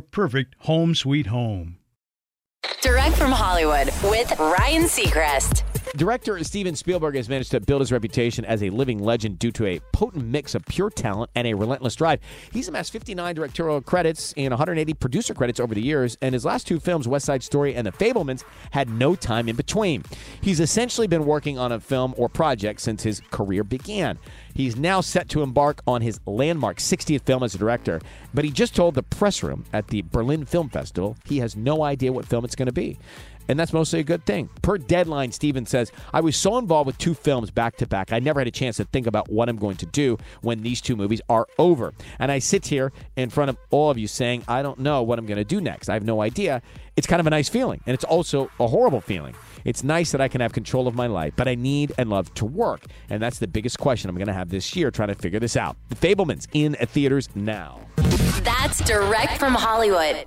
perfect home sweet home. Direct from Hollywood with Ryan Seacrest. Director Steven Spielberg has managed to build his reputation as a living legend due to a potent mix of pure talent and a relentless drive. He's amassed 59 directorial credits and 180 producer credits over the years, and his last two films, West Side Story and The Fabelmans, had no time in between. He's essentially been working on a film or project since his career began. He's now set to embark on his landmark 60th film as a director, but he just told the press room at the Berlin Film Festival he has no idea what film it's going to be. And that's mostly a good thing. Per deadline, Steven says, I was so involved with two films back to back, I never had a chance to think about what I'm going to do when these two movies are over. And I sit here in front of all of you saying, I don't know what I'm going to do next. I have no idea. It's kind of a nice feeling, and it's also a horrible feeling. It's nice that I can have control of my life, but I need and love to work. And that's the biggest question I'm going to have this year trying to figure this out. The Fabelmans in theaters now. That's direct from Hollywood.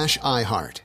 slash iHeart.